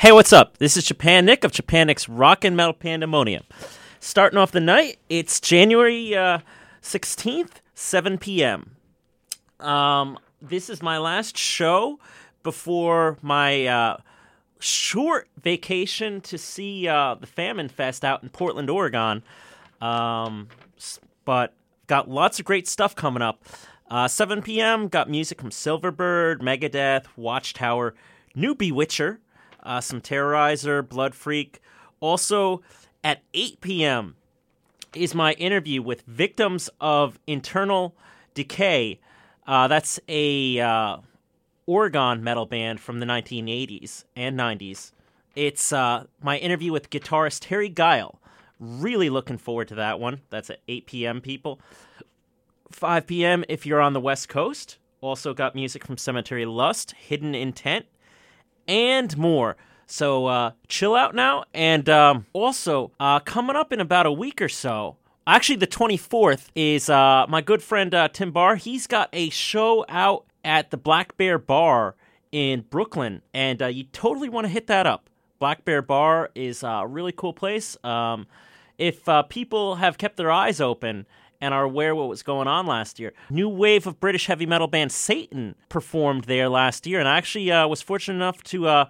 Hey, what's up? This is Japan Nick of Japan Nick's Rock and Metal Pandemonium. Starting off the night, it's January uh, 16th, 7 p.m. Um, this is my last show before my uh, short vacation to see uh, the Famine Fest out in Portland, Oregon. Um, but got lots of great stuff coming up. Uh, 7 p.m. got music from Silverbird, Megadeth, Watchtower, New Bewitcher, uh, some Terrorizer, Blood Freak. Also at 8 p.m. is my interview with victims of internal decay. Uh, that's a uh, Oregon metal band from the 1980s and 90s. It's uh, my interview with guitarist Terry Guile. Really looking forward to that one. That's at 8 p.m. People. 5 p.m. if you're on the West Coast. Also got music from Cemetery Lust, Hidden Intent, and more. So uh, chill out now. And um, also, uh, coming up in about a week or so, actually the 24th, is uh, my good friend uh, Tim Barr. He's got a show out at the Black Bear Bar in Brooklyn, and uh, you totally want to hit that up. Black Bear Bar is a really cool place. Um, if uh, people have kept their eyes open and are aware what was going on last year, new wave of British heavy metal band Satan performed there last year, and I actually uh, was fortunate enough to uh,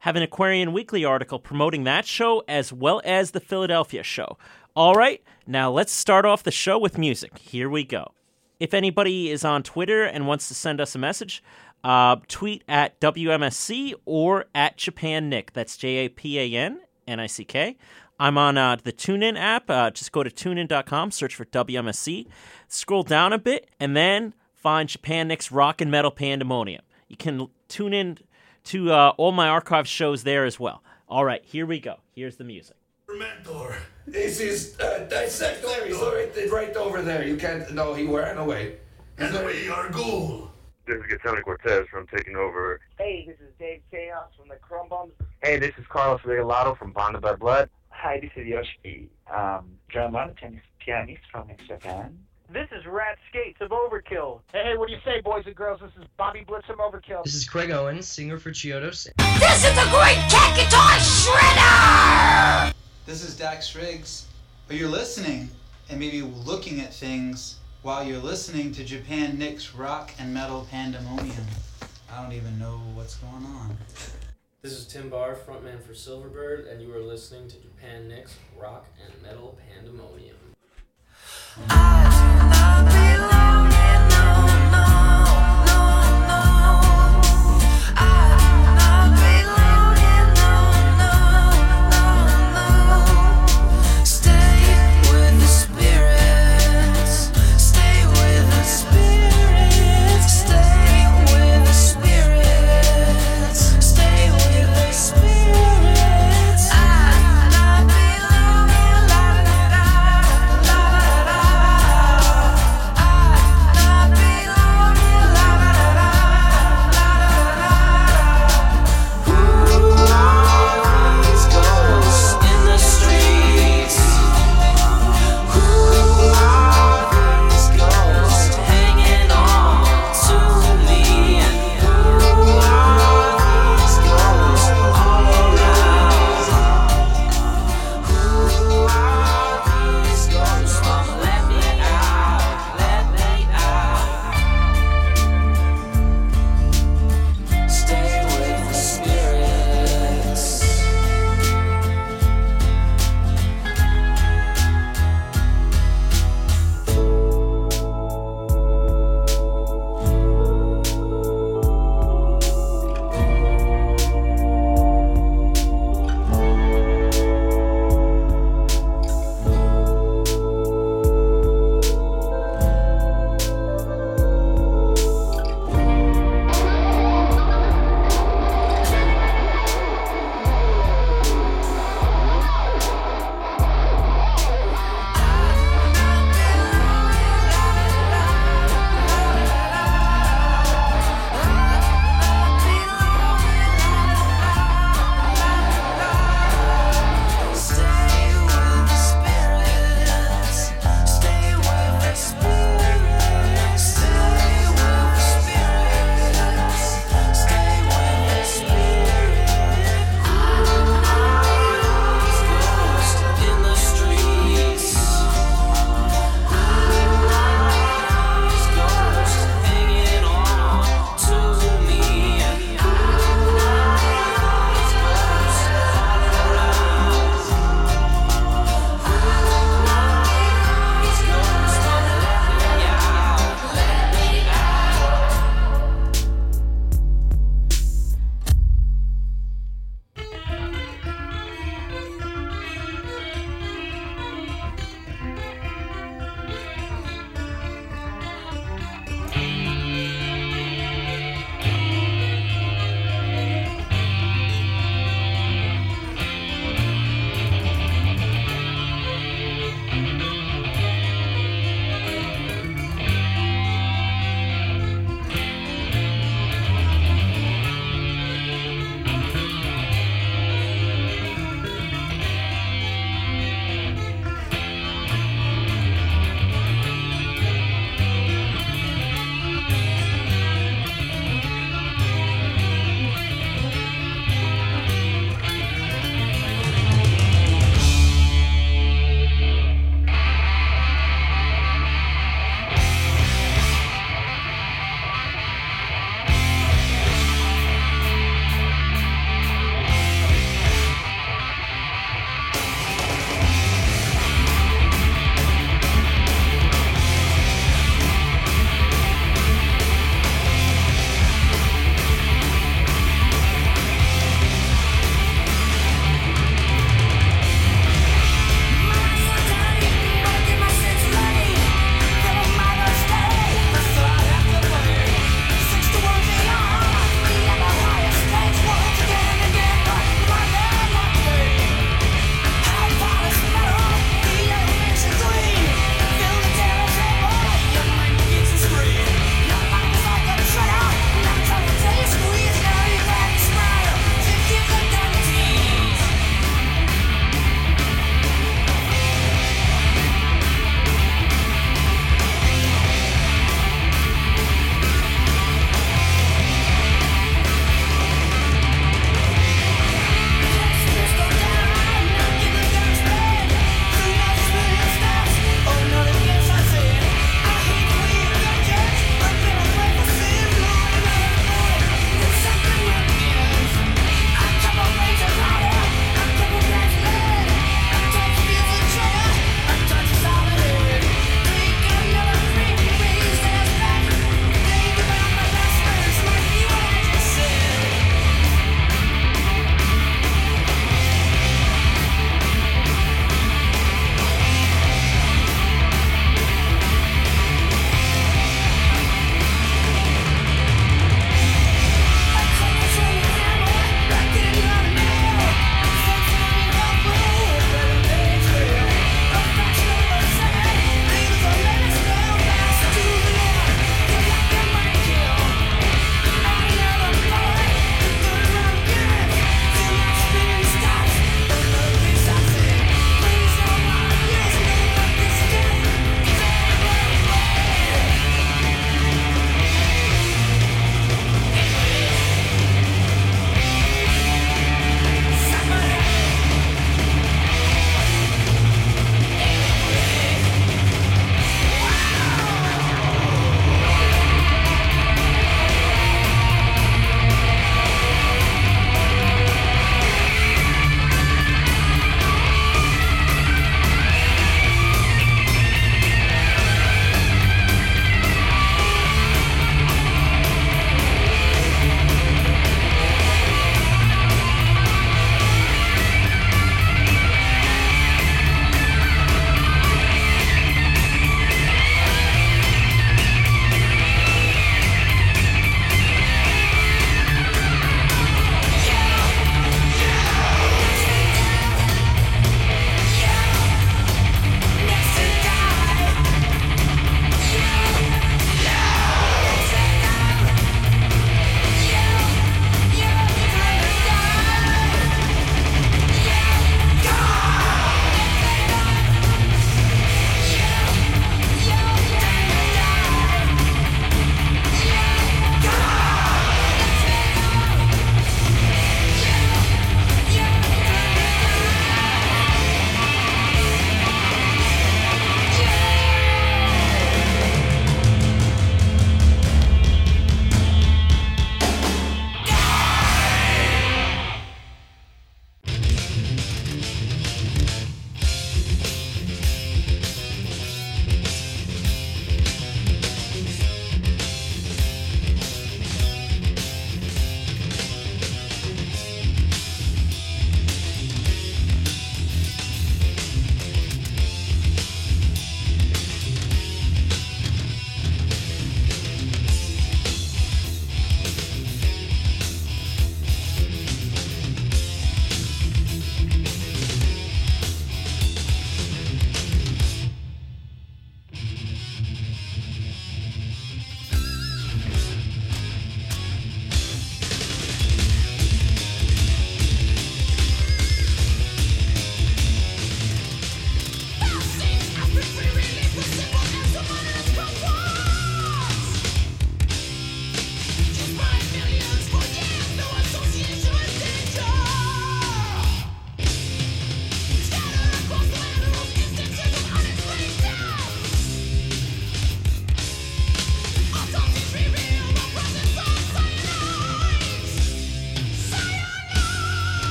have an Aquarian Weekly article promoting that show as well as the Philadelphia show. All right, now let's start off the show with music. Here we go. If anybody is on Twitter and wants to send us a message, uh, tweet at WMSC or at Japan Nick. That's J A P A N N I C K. I'm on uh, the TuneIn app. Uh, just go to tunein.com, search for WMSC, scroll down a bit, and then find Japan Nick's Rock and Metal Pandemonium. You can tune in to uh, all my archive shows there as well. All right, here we go. Here's the music. Mentor. This is uh, Dissector. He's right, right over there. You can't. No, he ran away. And we are ghoul. This is Gatoni Cortez from Taking Over. Hey, this is Dave Chaos from the Chrome Bums. Hey, this is Carlos Regalado from Bonded by Blood. Hi, this is Yoshi, um, drummer, tennis pianist from Japan. This is Rat Skates of Overkill. Hey, what do you say, boys and girls? This is Bobby Blitz from Overkill. This is Craig Owens, singer for Chiodos. This is the Great Kat Guitar Shredder! This is Dax Riggs. But you're listening and maybe looking at things while you're listening to Japan Nick's Rock and Metal Pandemonium. I don't even know what's going on. This is Tim Barr, frontman for Silverbird, and you are listening to Japan Nick's Rock and Metal Pandemonium.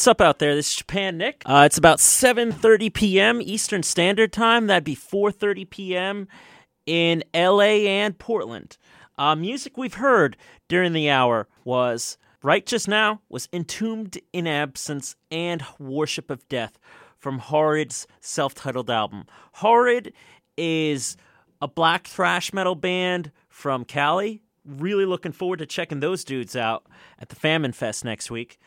What's up out there? This is Japan Nick. Uh, it's about 7:30 p.m. Eastern Standard Time. That'd be 4:30 p.m. in L.A. and Portland. Uh, music we've heard during the hour was right just now was Entombed in Absence and Worship of Death from Horrid's self-titled album. Horrid is a black thrash metal band from Cali. Really looking forward to checking those dudes out at the Famine Fest next week.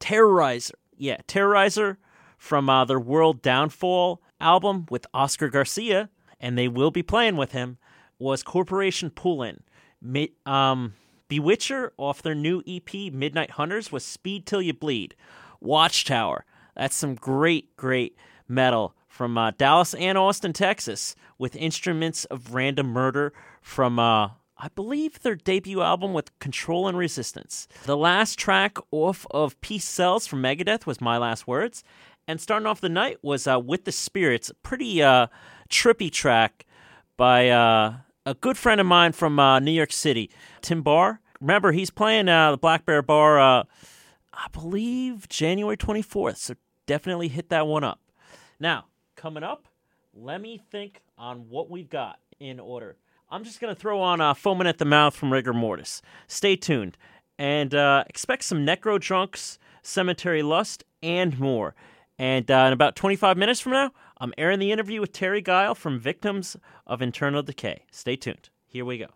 Terrorizer. Yeah, Terrorizer from uh, their World Downfall album with Oscar Garcia, and they will be playing with him, was Corporation Pull-In. Um, Bewitcher off their new EP, Midnight Hunters, was Speed Till You Bleed. Watchtower. That's some great, great metal from uh, Dallas and Austin, Texas, with instruments of random murder from uh, I believe their debut album with Control and Resistance. The last track off of Peace Sells from Megadeth was My Last Words. And starting off the night was uh, With the Spirits, a pretty uh, trippy track by uh, a good friend of mine from uh, New York City, Tim Barr. Remember, he's playing uh, the Black Bear Bar, uh, I believe, January 24th. So definitely hit that one up. Now, coming up, let me think on what we've got in order. I'm just going to throw on uh, Foaming at the Mouth from Rigor Mortis. Stay tuned and uh, expect some Necro Drunks, Cemetery Lust, and more. And uh, in about 25 minutes from now, I'm airing the interview with Terry Guile from Victims of Internal Decay. Stay tuned. Here we go.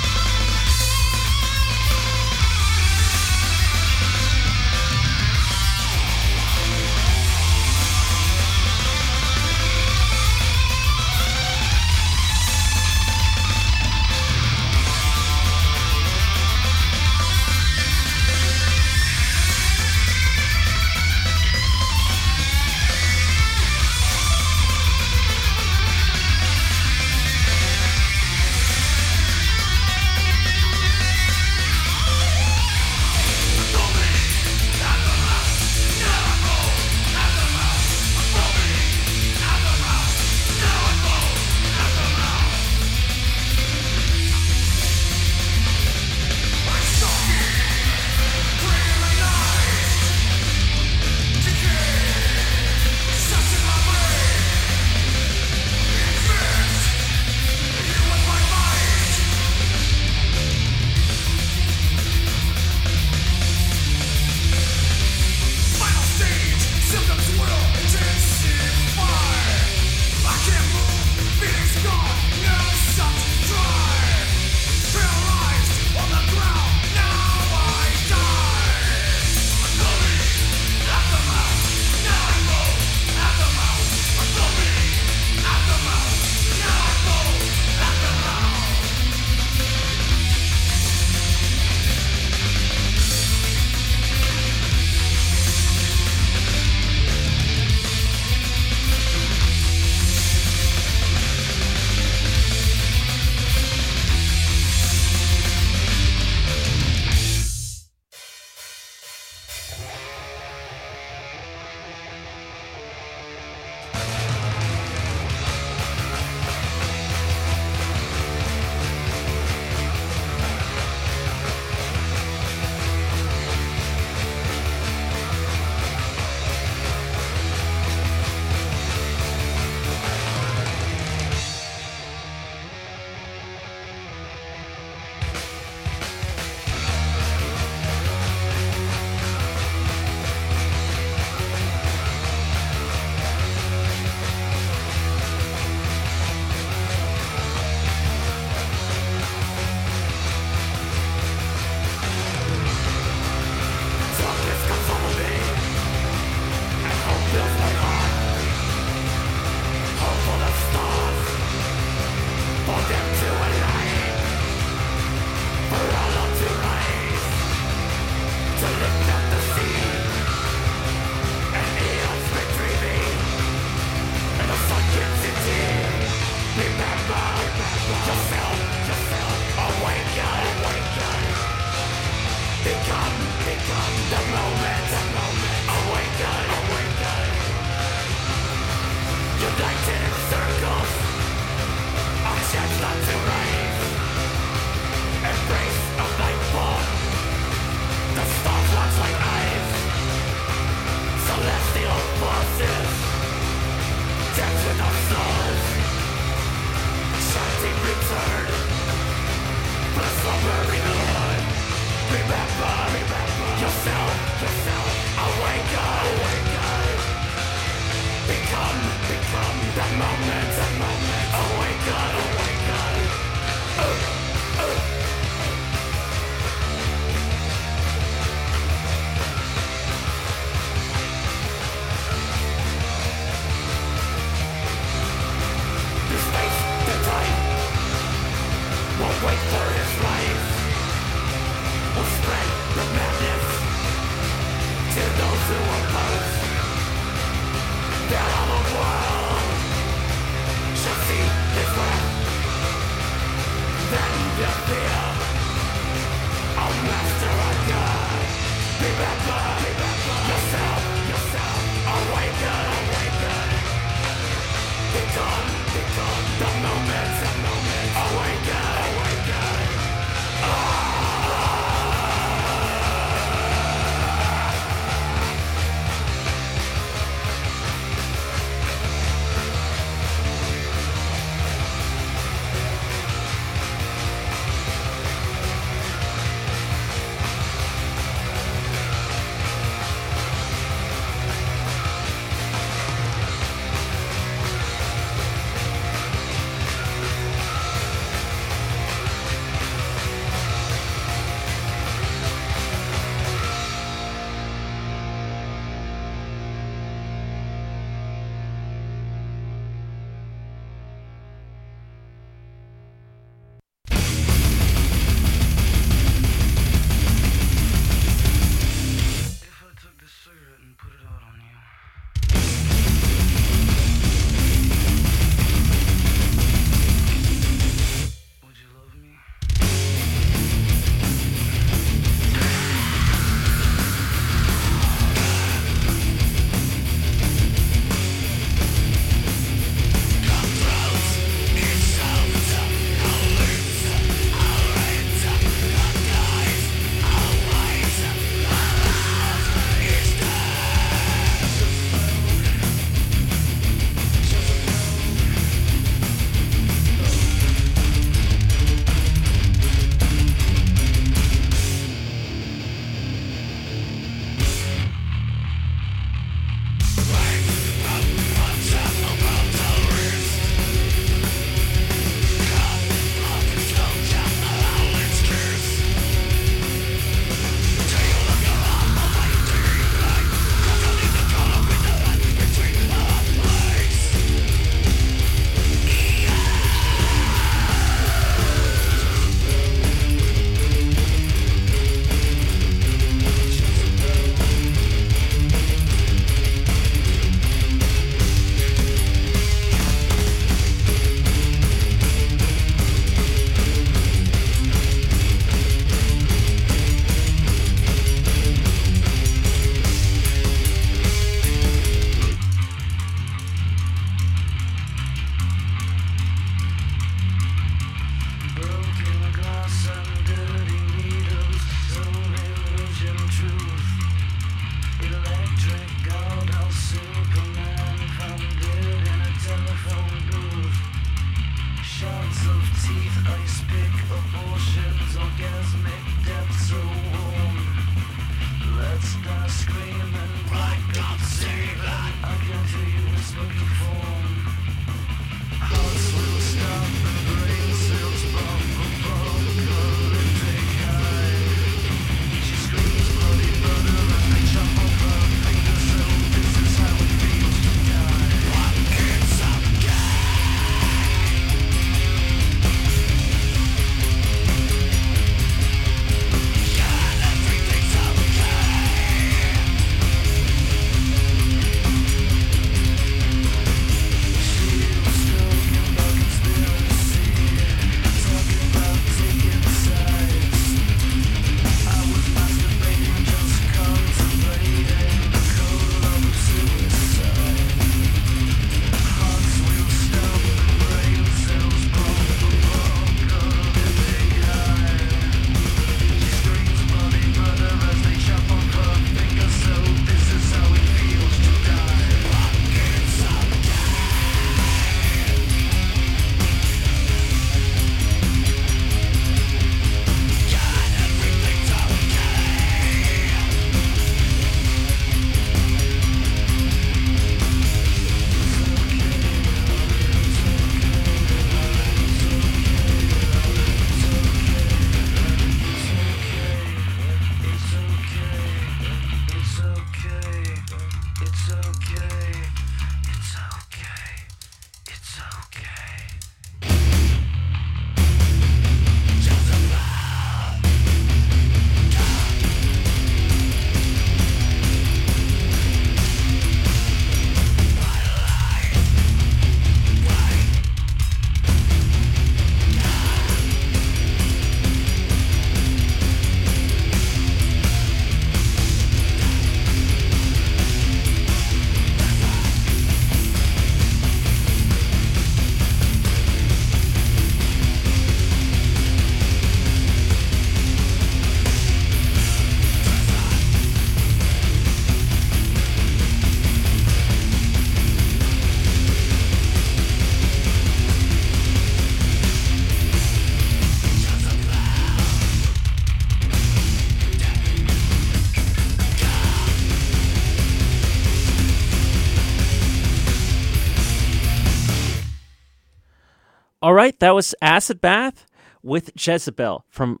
Right, that was Acid Bath with Jezebel from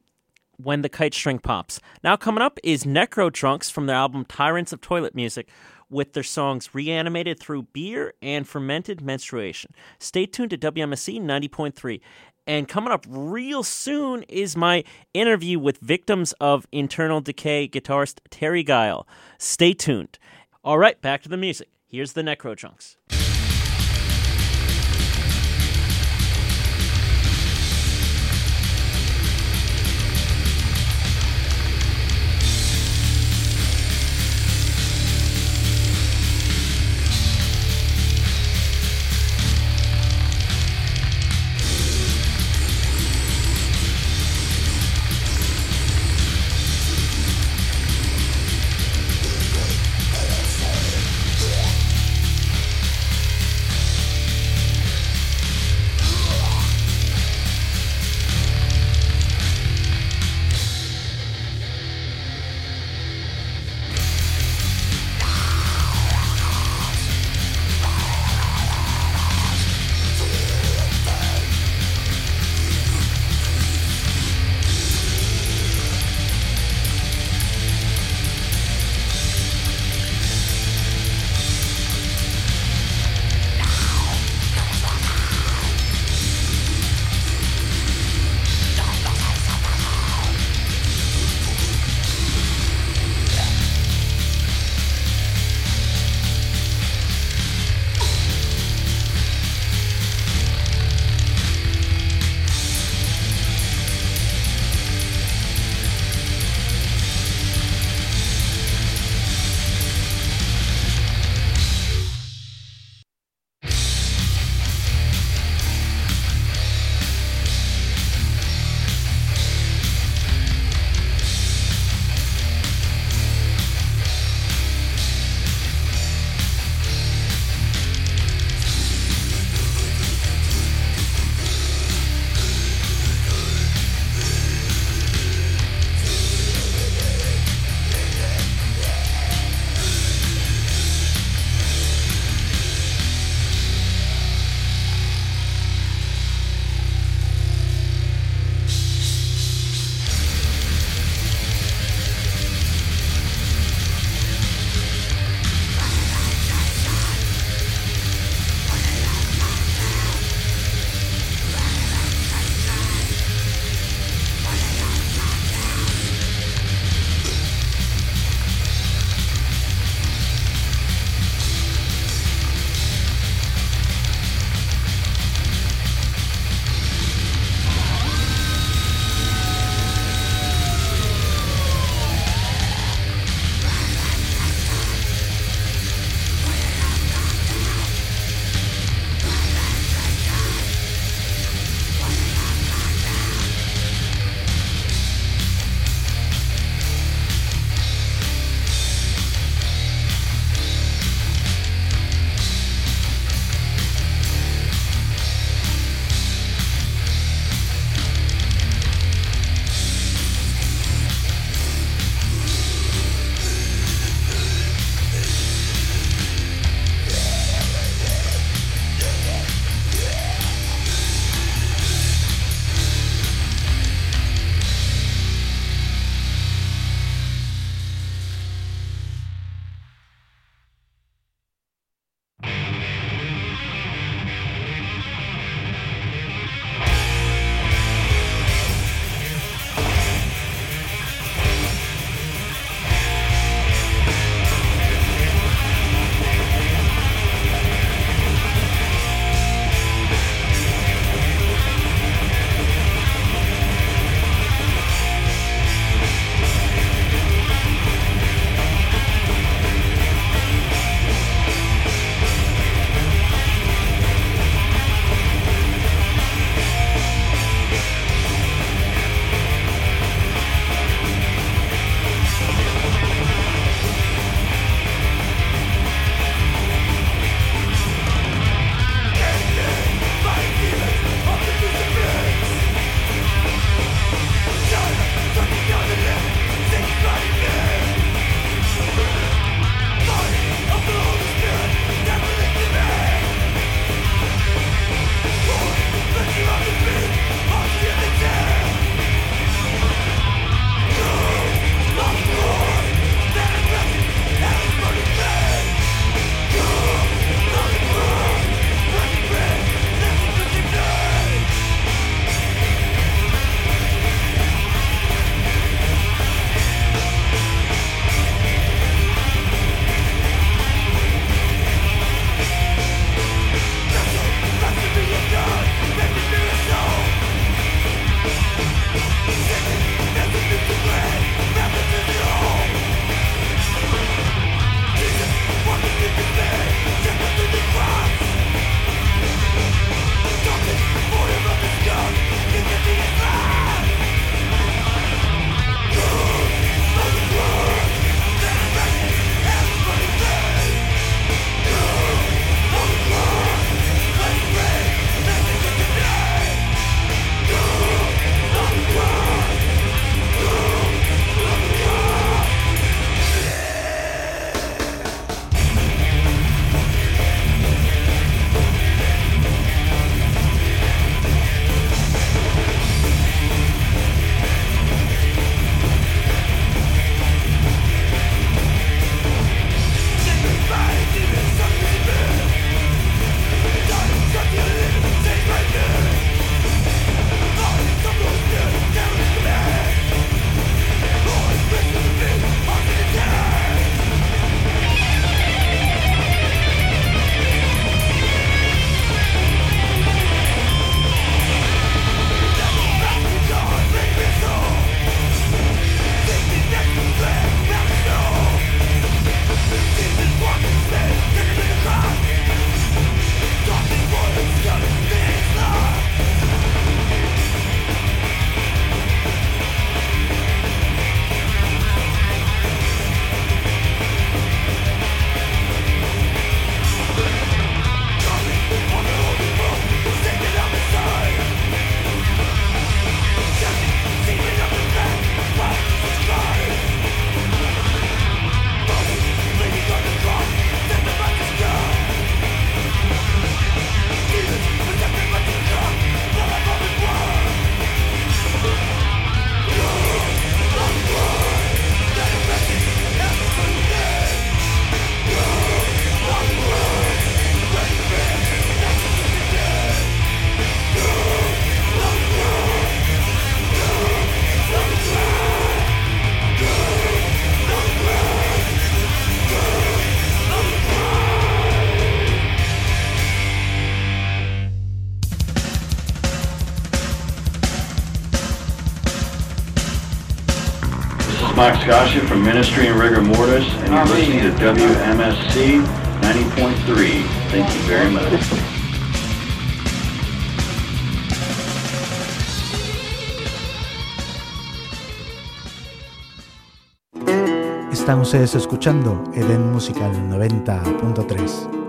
When the Kite String Pops. Now coming up is Necro Drunks from their album Tyrants of Toilet Music with their songs Reanimated Through Beer and Fermented Menstruation. Stay tuned to WMSC 90.3. And coming up real soon is my interview with victims of internal decay guitarist Terry Guile. Stay tuned. All right, back to the music. Here's the Necro Drunks. Mark Scaccia from Ministry and Rigor Mortis, and you're listening to WMSC 90.3. Thank you very much. Están ustedes escuchando Eden Musical 90.3.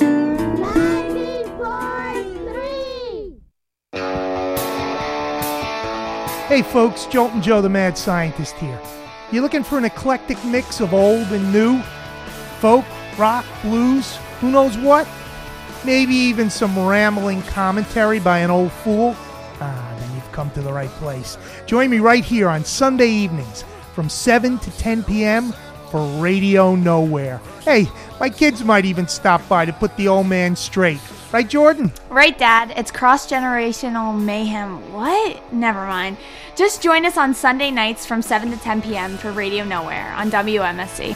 Hey folks, Jolton Joe the Mad Scientist here. You looking for an eclectic mix of old and new? Folk, rock, blues, who knows what? Maybe even some rambling commentary by an old fool? Ah, then you've come to the right place. Join me right here on Sunday evenings from 7 to 10 p.m. for Radio Nowhere. Hey, my kids might even stop by to put the old man straight. Right, Jordan? Right, Dad. It's cross generational mayhem. What? Never mind. Just join us on Sunday nights from 7 to 10 p.m. for Radio Nowhere on WMSC.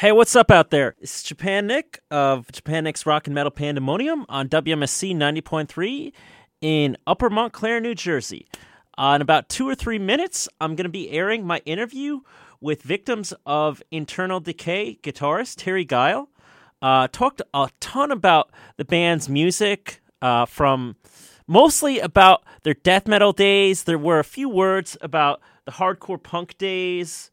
Hey, what's up out there? It's Japan Nick of Japan Nick's Rock and Metal Pandemonium on WMSC 90.3 in Upper Montclair, New Jersey. Uh, in about two or three minutes, I'm going to be airing my interview with victims of internal decay guitarist Terry Guile. Uh, talked a ton about the band's music, uh, from mostly about their death metal days. There were a few words about the hardcore punk days.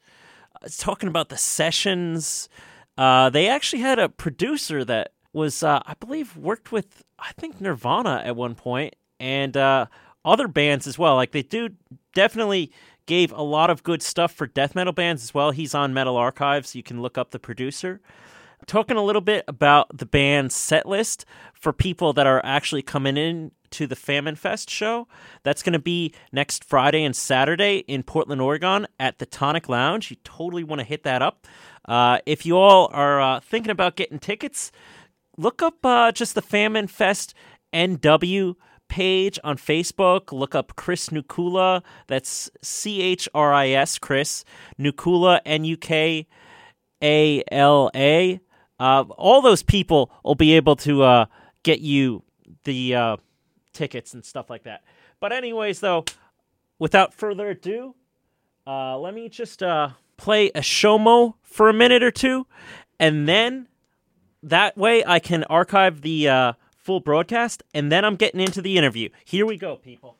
Talking about the sessions. Uh, they actually had a producer that was, uh, I believe, worked with I think Nirvana at one point and uh, other bands as well. Like they do definitely gave a lot of good stuff for death metal bands as well. He's on Metal Archives. You can look up the producer. Talking a little bit about the band's set list for people that are actually coming in to the Famine Fest show. That's going to be next Friday and Saturday in Portland, Oregon at the Tonic Lounge. You totally want to hit that up. Uh, if you all are uh, thinking about getting tickets, look up uh, just the Famine Fest NW page on Facebook. Look up Chris Nukala. That's C H R I S, Chris. Nukala, N U K A L A. Uh, all those people will be able to uh, get you the uh, tickets and stuff like that. But, anyways, though, without further ado, uh, let me just uh, play a showmo for a minute or two, and then that way I can archive the uh, full broadcast, and then I'm getting into the interview. Here we go, people.